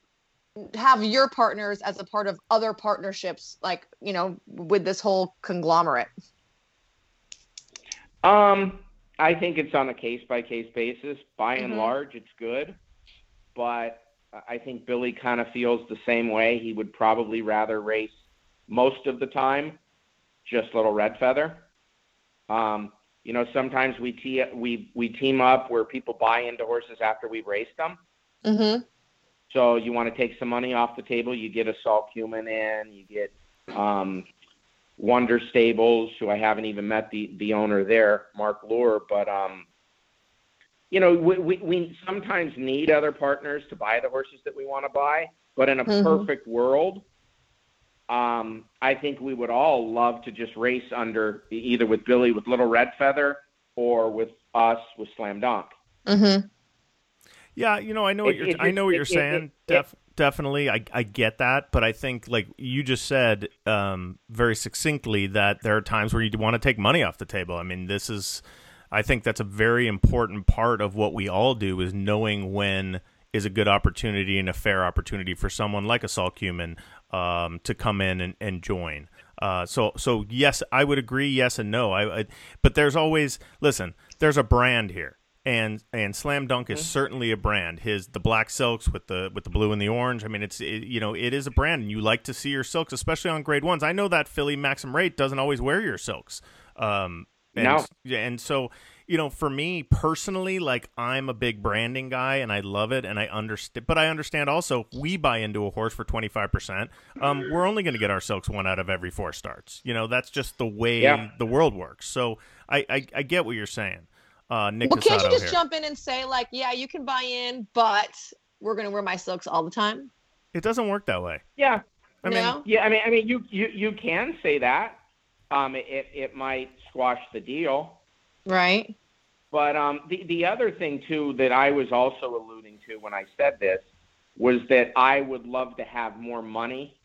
have your partners as a part of other partnerships, like you know, with this whole conglomerate? Um, I think it's on a case by case basis. By and Mhm. large, it's good, but I think Billy kind of feels the same way. He would probably rather race most of the time just little red feather. Um, you know, sometimes we tee, we we team up where people buy into horses after we've raced them. Mm-hmm. So you want to take some money off the table. You get a Sol Kumin in. You get um, Wonder Stables, who I haven't even met the the owner there, Mark Lure. But um, you know, we, we we sometimes need other partners to buy the horses that we want to buy. But in a Mhm. perfect world, um, I think we would all love to just race under either with Billy with Little Red Feather or with us with Slam Dunk. Mm-hmm. Yeah, you know, I know what It- you're. it I know what just- you're it- it- saying. it- Def, definitely, I I get that, but I think like you just said um, very succinctly that there are times where you want to take money off the table. I mean, this is. I think that's a very important part of what we all do is knowing when is a good opportunity and a fair opportunity for someone like a Sol Kumin um, to come in and, and join. Uh, so so yes, I would agree. Yes and no. I, I but there's always listen. There's a brand here and and Slam Dunk is certainly a brand. His the black silks with the with the blue and the orange. I mean, it's it, you know it is a brand, and you like to see your silks, especially on grade ones. I know that filly Maxim Rate doesn't always wear your silks. Um, and, No. yeah, and so you know, for me personally, like I'm a big branding guy and I love it and I understand, but I understand also we buy into a horse for 25%. Um, we're only going to get our silks one out of every four starts. You know, that's just the way Yeah. the world works. So I, I, I get what you're saying. Uh, Nick Well, can't you just here. jump in and say like, yeah, you can buy in, but we're gonna wear my silks all the time? It doesn't work that way. Yeah, I mean, yeah. I mean, I mean, you you you can say that. Um, it it might squash the deal. right? But um, the the other thing too that I was also alluding to when I said this was that I would love to have more money,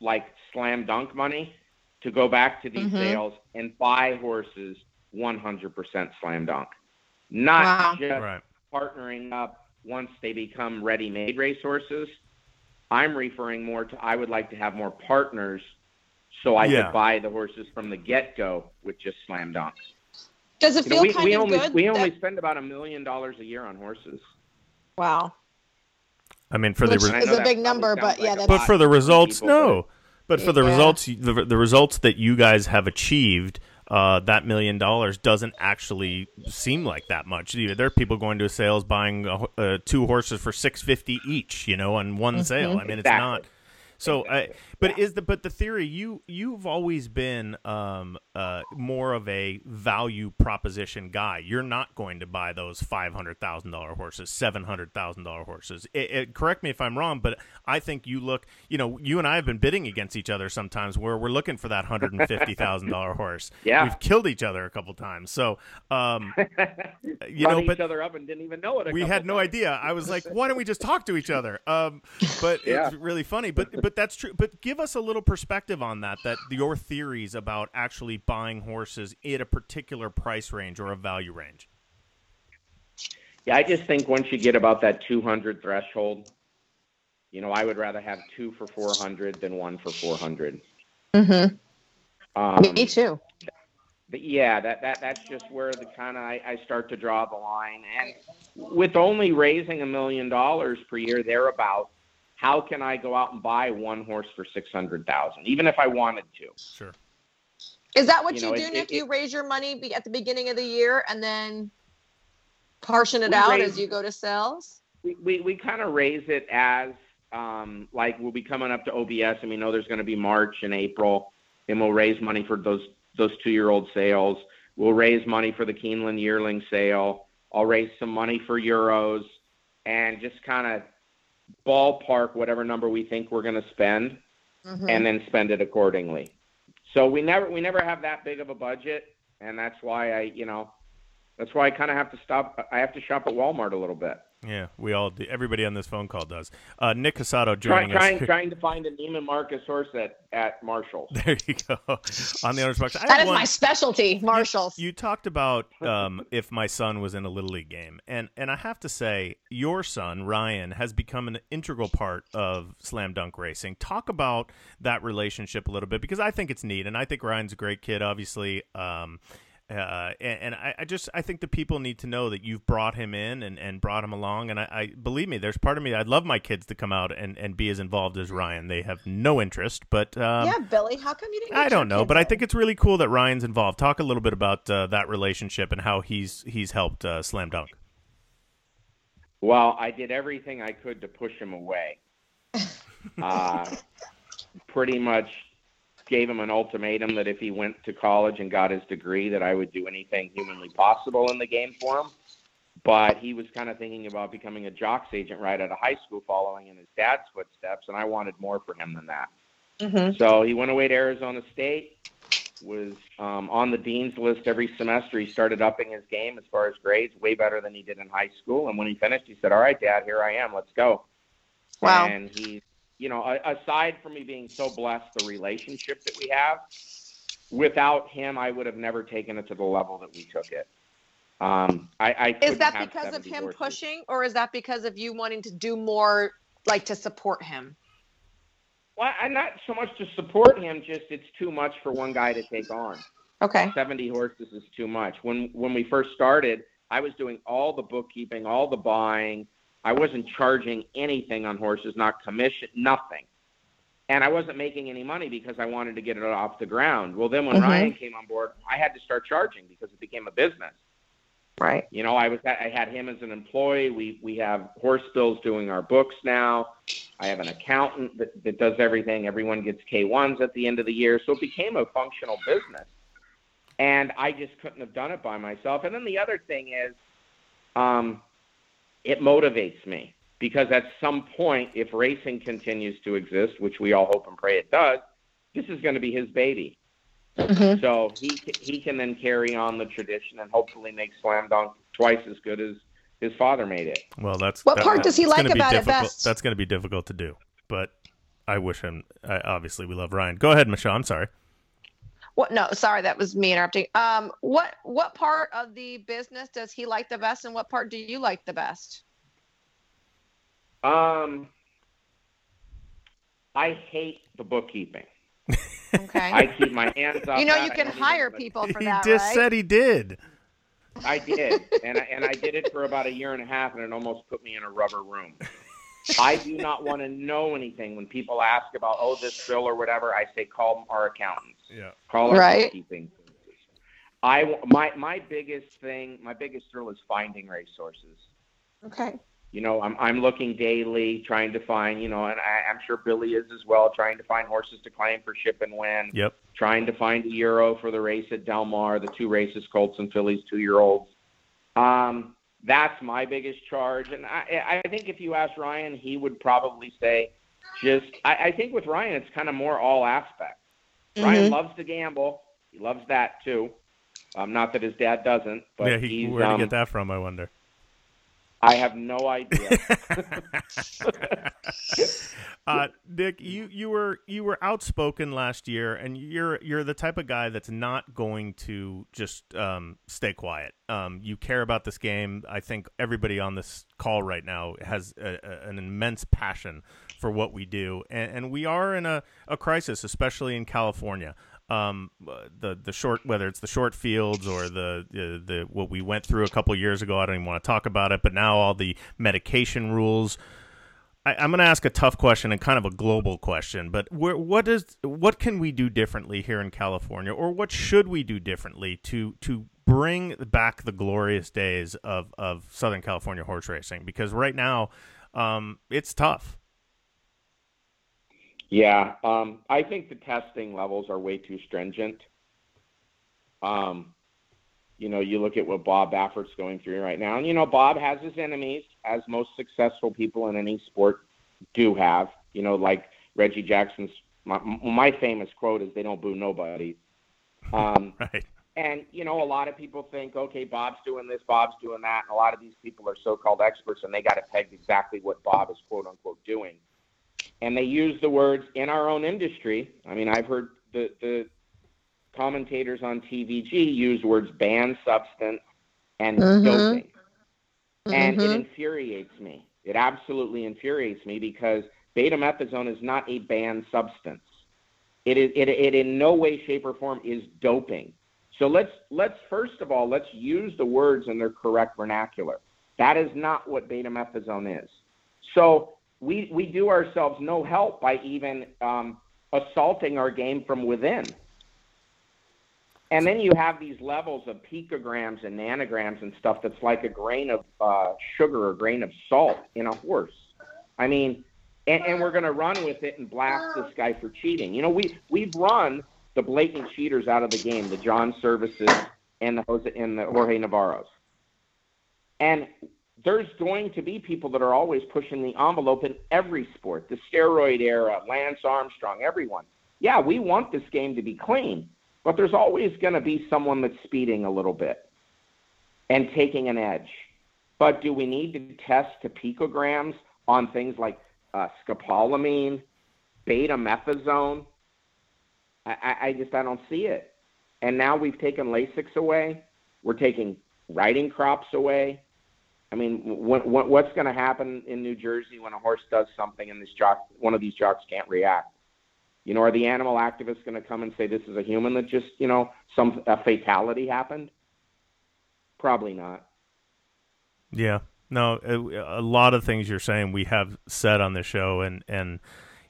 like slam dunk money, to go back to these Mhm. sales and buy horses 100% slam dunk, not Wow. just right. partnering up once they become ready-made racehorses. I'm referring more to I would like to have more partners so I Yeah. could buy the horses from the get-go with just slam dunks. Does it You know, feel we, kind we of only good? we that- only spend about a million dollars a year on horses. wow, I mean, for the Which re- And is a big number, but yeah, like that's- but for the results, no. But for the Yeah. results, the, the results that you guys have achieved, uh, that million dollars doesn't actually seem like that much. You There are people going to sales buying uh, uh, two horses for six fifty each, you know, on one sale. I mean, it's Exactly. not. So, I, but is the but the theory you you've always been um, uh, more of a value proposition guy. You're not going to buy those five hundred thousand dollar horses, seven hundred thousand dollar horses. It, it, correct me if I'm wrong, but I think you look. You know, you and I have been bidding against each other sometimes, where we're looking for that hundred and fifty thousand dollar horse. Yeah. we've killed each other a couple times. So, um, you know, each but other up and didn't even know it. we had no times. idea. I was like, why don't we just talk to each other? Um, but Yeah. it's really funny. But but that's true. But give us a little perspective on that. That your theories about actually buying horses at a particular price range or a value range. Yeah, I just think once you get about that 200 threshold, you know, I would rather have two for 400 than one for 400. Mm-hmm. Um, Me too. But yeah, that, that that's just where the kind of I, I start to draw the line. And with only raising a million dollars per year, thereabout, how can I go out and buy one horse for six hundred thousand, even if I wanted to? Sure. Is that what you you, know, do, it- Nick? it- you raise your money be- at the beginning of the year and then portion it out raise- as you go to sales? We we, we kind of raise it as um, like we'll be coming up to OBS, and we know there's going to be March and April, and we'll raise money for those those two year old sales. We'll raise money for the Keeneland yearling sale. I'll raise some money for Euros, and just kind of ballpark whatever number we think we're going to spend, Mhm. and then spend it accordingly. So we never we never have that big of a budget, and that's why I you know that's why I kind of have to stop. I have to shop at Walmart a little bit. Yeah, we all do. Everybody on this phone call does. Uh, Nick Cosato Trying, joining trying, us. trying to find a Neiman Marcus horse at, at Marshall's. There you go. On the owner's box. I That have is one- my specialty, Marshalls. You talked about um, if my son was in a little league game, and and I have to say, your son Ryan has become an integral part of slam dunk racing. Talk about that relationship a little bit because I think it's neat, and I think Ryan's a great kid, obviously. Um, uh, and, and I, I just I think the people need to know that you've brought him in and, and brought him along. And I, I believe me, there's part of me I'd love my kids to come out and, and be as involved as Ryan. They have no interest, but um, yeah, Billy, how come you didn't? I don't know, kids but I think it's really cool that Ryan's involved. Talk a little bit about uh, that relationship and how he's he's helped uh, Slam Dunk. Well, I did everything I could to push him away. Uh, pretty much gave him an ultimatum that if he went to college and got his degree, that I would do anything humanly possible in the game for him. But he was kind of thinking about becoming a jocks agent right out of high school, following in his dad's footsteps, and I wanted more for him than that. Mhm. So he went away to Arizona State, was um, on the dean's list every semester. He started upping his game as far as grades, way better than he did in high school. And when he finished, he said, "All right, Dad, here I am. Let's go." Wow. And he's, you know, aside from me being so blessed, the relationship that we have, without him, I would have never taken it to the level that we took it. Um, I, I Is that because of him horses. pushing, or is that because of you wanting to do more, like to support him? Well, I'm not so much to support him, just it's too much for one guy to take on. Okay. 70 horses is too much. When when we first started, I was doing all the bookkeeping, all the buying. I wasn't charging anything on horses, not commission, nothing. And I wasn't making any money because I wanted to get it off the ground. Well, then when Mhm. Ryan came on board, I had to start charging because it became a business. Right. You know, I was I had him as an employee. We we have horse bills doing our books now. I have an accountant that, that does everything. Everyone gets K ones at the end of the year, so it became a functional business. And I just couldn't have done it by myself. And then the other thing is, um, it motivates me because at some point, if racing continues to exist, which we all hope and pray it does, this is going to be his baby. Mm-hmm. So he he can then carry on the tradition and hopefully make slam dunk twice as good as his father made it. Well, that's What that- part does he like about it best? That's going to be difficult to do, but I wish him. I, obviously, we love Ryan. Go ahead, Michelle. I'm sorry. What? No, sorry, that was me interrupting. Um, what what part of the business does he like the best, and what part do you like the best? Um, I hate the bookkeeping. Okay. I keep my hands off. you know, that. you can don't even hire people for he that, just right? said he did. I did, and I, and I did it for about a year and a half, and it almost put me in a rubber room. I do not want to know anything when people ask about oh this bill or whatever. I say call our accountants. Yeah. Call our Right. bookkeeping. I my my biggest thing, my biggest thrill is finding resources. okay. You know, I'm I'm looking daily, trying to find, you know, and I, I'm sure Billy is as well, trying to find horses to claim for ship and win, Yep. trying to find a euro for the race at Del Mar, the two races, Colts and fillies, two year olds. Um, that's my biggest charge, and I I think if you ask Ryan, he would probably say, just I, I think with Ryan, it's kind of more all aspects. Ryan Mhm. loves to gamble, he loves that too. Um, not that his dad doesn't, but yeah. He, he's where would um, he get that from? I wonder. I have no idea. uh, Dick, you, you were you were outspoken last year, and you're you're the type of guy that's not going to just um, stay quiet. Um, you care about this game. I think everybody on this call right now has a, a, an immense passion for what we do, and, and we are in a, a crisis, especially in California. Um, the the short whether it's the short fields or the, the the what we went through a couple years ago, I don't even want to talk about it. But now all the medication rules. I, I'm going to ask a tough question and kind of a global question, but where, what is what can we do differently here in California, or what should we do differently to to bring back the glorious days of of Southern California horse racing? Because right now, um, it's tough. Yeah, um, I think the testing levels are way too stringent. Um, you know, you look at what Bob Baffert's going through right now, and you know, Bob has his enemies, as most successful people in any sport do have. You know, like Reggie Jackson's. My, my famous quote is, "They don't boo nobody." Um, Right. and you know, a lot of people think, okay, Bob's doing this, Bob's doing that, and a lot of these people are so-called experts, and they got it pegged exactly what Bob is quote unquote doing. And they use the words in our own industry. I mean, I've heard the the commentators on TVG use words banned substance and Mhm. doping, and it Mhm. infuriates me. It absolutely infuriates me because betamethasone is not a banned substance. It is it, it in no way, shape, or form is doping. So let's let's first of all let's use the words in their correct vernacular. That is not what betamethasone is. So we we do ourselves no help by even um, assaulting our game from within. And then you have these levels of picograms and nanograms and stuff that's like a grain of uh, sugar or grain of salt in a horse. I mean, and, and we're going to run with it and blast this guy for cheating. You know, we we've run the blatant cheaters out of the game, the Jason Servis and the Jose and the Jorge Navarros. And there's going to be people that are always pushing the envelope in every sport, the steroid era, Lance Armstrong, everyone. Yeah, we want this game to be clean, but there's always going to be someone that's speeding a little bit and taking an edge. But do we need to test to picograms on things like uh, scopolamine, betamethasone? I, I, I just I don't see it. And now we've taken Lasix away. We're taking riding crops away. I mean, what, what, what's going to happen in New Jersey when a horse does something and this jock, one of these jocks can't react? You know, are the animal activists going to come and say this is a human that just, you know, some a fatality happened? Probably not. Yeah. No, a, lot of things you're saying we have said on the show, and and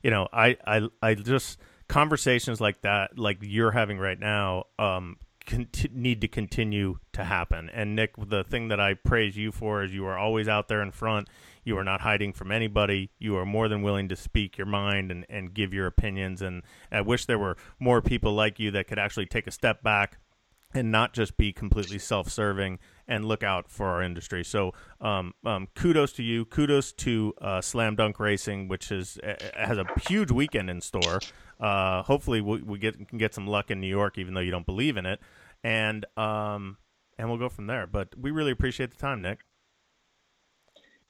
you know, I I I just conversations like that, like you're having right now, um, conti- need to continue to happen. And Nick, the thing that I praise you for is you are always out there in front. You are not hiding from anybody. You are more than willing to speak your mind and, and give your opinions. And I wish there were more people like you that could actually take a step back and not just be completely self-serving and look out for our industry. So, um, um, kudos to you. Kudos to uh, Slam Dunk Racing, which is has a huge weekend in store. Uh, hopefully, we, we get can get some luck in New York, even though you don't believe in it, and um, and we'll go from there. But we really appreciate the time, Nick.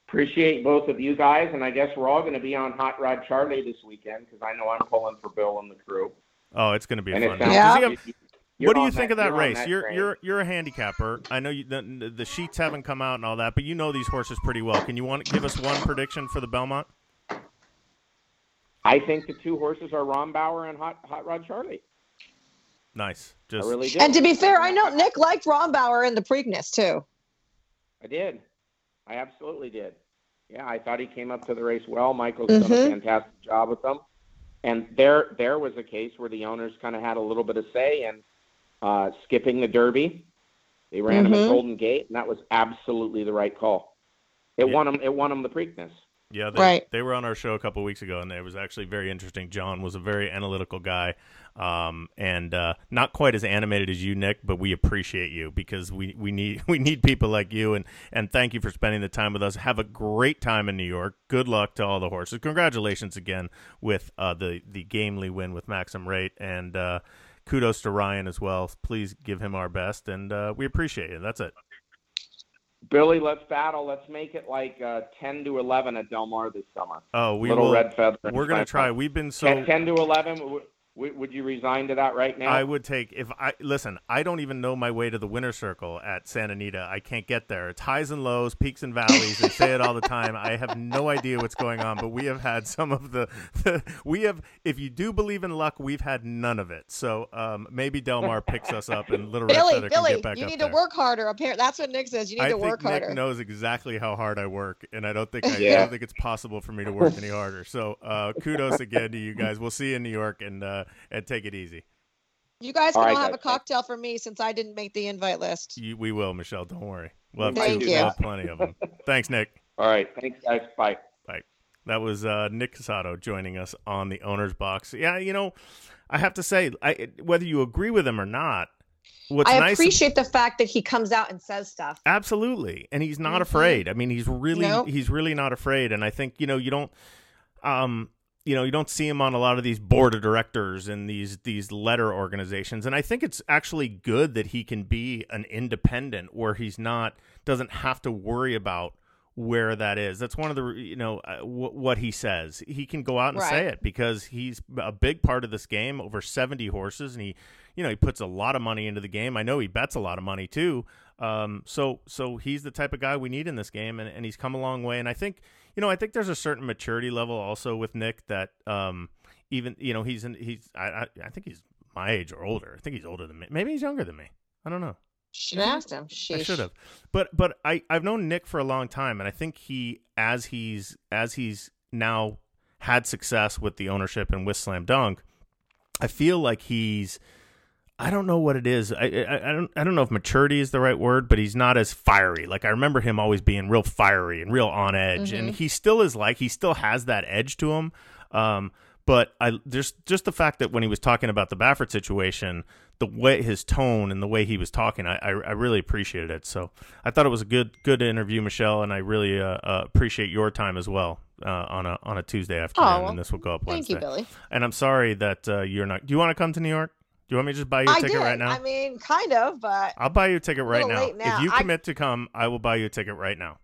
Appreciate both of you guys, and I guess we're all going to be on Hot Rod Charlie this weekend because I know I'm pulling for Bill and the crew. Oh, it's going to be And fun. sounds Yeah. Have- you're what do you on think of that you're race? that you're train. you're you're a handicapper. I know you, the the sheets haven't come out and all that, but you know these horses pretty well. Can you want to give us one prediction for the Belmont? I think the two horses are Rombauer and Hot Hot Rod Charlie. Nice. I Just really do. And to be fair, I know Nick liked Rombauer in the Preakness too. I did. I absolutely did. Yeah, I thought he came up to the race well. Michael's done a Mhm. fantastic job with them. And there there was a case where the owners kind of had a little bit of say in uh, skipping the Derby. They ran him at. Golden Gate, and that was absolutely the right call. It Yeah. won him. It won him the Preakness. Yeah, they, Right. they were on our show a couple weeks ago, and it was actually very interesting. John was a very analytical guy, um, and uh, not quite as animated as you, Nick. But we appreciate you because we, we need we need people like you, and and thank you for spending the time with us. Have a great time in New York. Good luck to all the horses. Congratulations again with uh, the the gamely win with Maxim Rate, and uh, kudos to Ryan as well. Please give him our best, and uh, we appreciate it. That's it. Billy, let's battle. Let's make it like uh, ten to eleven at Del Mar this summer. Oh, we little will, red feather. We're gonna try. We've been so. At ten to eleven. W- w- would you resign to that right now? I would take if I listen. I don't even know my way to the winner circle at Santa Anita. I can't get there. It's highs and lows, peaks and valleys. They say it all the time. I have no idea what's going on. But we have had some of the. we have. If you do believe in luck, we've had none of it. So um, maybe Del Mar picks us up and Little Red Billy, Feather can Billy, get back you up need there. to work harder. Apparently, that's what Nick says. You need I to think work Nick harder. Nick knows exactly how hard I work, and I don't think I, I don't think it's possible for me to work any harder. So uh, kudos again to you guys. We'll see you in New York, and uh, and take it easy. You guys All can right, all have a guys. cocktail for me since I didn't make the invite list. You, we will, Michelle. Don't worry. We'll have, Thank two- you. we'll have plenty of them. Thanks, Nick. All right. Thanks, guys. Bye. Bye. That was uh, Nick Cosato joining us on the owner's box. Yeah, you know, I have to say, I, whether you agree with him or not, what's I nice. appreciate the fact that he comes out and says stuff. Absolutely, and he's not Mhm. afraid. I mean, he's really Nope. he's really not afraid. And I think you know you don't, um, you know you don't see him on a lot of these board of directors and these these letter organizations. And I think it's actually good that he can be an independent where he's not doesn't have to worry about where that is. That's one of the you know uh, w- what he says. He can go out and say it because he's a big part of this game. Over seventy horses, and he you know he puts a lot of money into the game. I know he bets a lot of money too. Um, so so he's the type of guy we need in this game, and, and he's come a long way. And I think you know I think there's a certain maturity level also with Nick that um, even you know he's in he's I, I I think he's my age or older. I think he's older than me. Maybe he's younger than me. I don't know. Should have asked him. I should have. But but I I've known Nick for a long time and I think he as he's as he's now had success with the ownership and with Slam Dunk, I feel like he's I don't know what it is. I, I I don't I don't know if maturity is the right word, but he's not as fiery. Like I remember him always being real fiery and real on edge, and he still is like he still has that edge to him. Um, but I just just the fact that when he was talking about the Baffert situation, the way his tone and the way he was talking, I I, I really appreciated it. So I thought it was a good good interview, Michelle, and I really uh, uh, appreciate your time as well uh, on a on a Tuesday afternoon. Oh, well, and this will go up Thank you, Billy. And I'm sorry that uh, you're not. Do you want to come to New York? Do you want me to just buy you a I ticket did. right now? I mean, kind of, but I'll buy you a ticket right now. now. If you I- commit to come, I will buy you a ticket right now.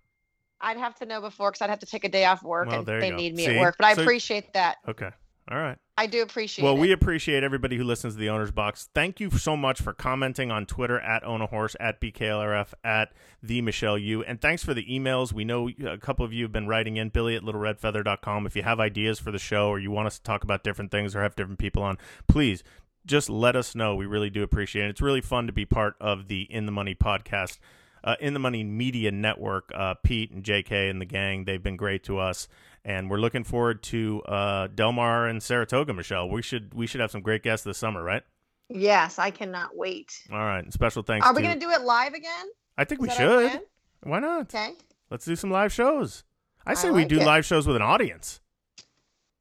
I'd have to know before because I'd have to take a day off work Well, and there you they go. need me See? at work. But I So- appreciate that. Okay. All right. I do appreciate Well, it. we appreciate everybody who listens to the Owner's Box. Thank you so much for commenting on Twitter at Own a Horse, at BKLRF, at the Michelle Yu. And thanks for the emails. We know a couple of you have been writing in, Billy at littleredfeather.com. If you have ideas for the show or you want us to talk about different things or have different people on, please just let us know. We really do appreciate it. It's really fun to be part of the In the Money podcast. Uh, in the Money Media Network, uh, Pete and JK and the gang, they've been great to us, and we're looking forward to uh, Del Mar and Saratoga. Michelle, we should we should have some great guests this summer, right? Yes, I cannot wait. All right. Special thanks. Are we to- going to do it live again? I think Is we should. Why not? Okay. Let's do some live shows. I I say we do it. live shows with an audience.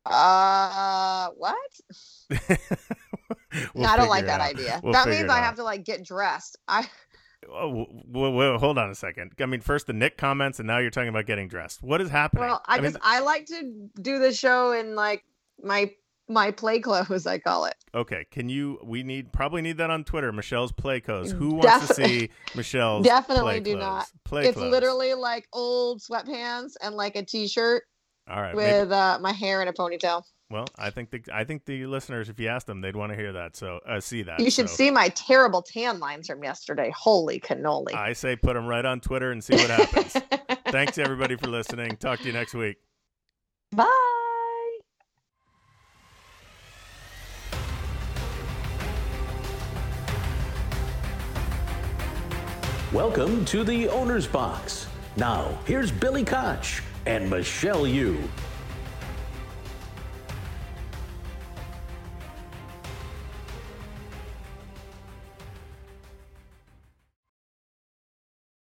Uh, what? We'll I don't like that out. idea. We'll that means I have to like get dressed. I Oh, hold on a second. I mean, first the Nick comments, and now you're talking about getting dressed. What is happening? well, I, mean, just I like to do the show in like my my play clothes. I call it. okay. Can you? We need probably need that on Twitter. Michelle's play clothes. Who wants to see Michelle's? Definitely do clothes? not. Play it's clothes. literally like old sweatpants and like a t-shirt all right. maybe- with uh, my hair in a ponytail. Well, I think the I think the listeners, if you ask them, they'd want to hear that. So uh, see that. You should So see my terrible tan lines from yesterday. Holy cannoli! I say put them right on Twitter and see what happens. Thanks everybody for listening. Talk to you next week. Bye. Welcome to the Owner's Box. Now, here's Billy Koch and Michelle Yu.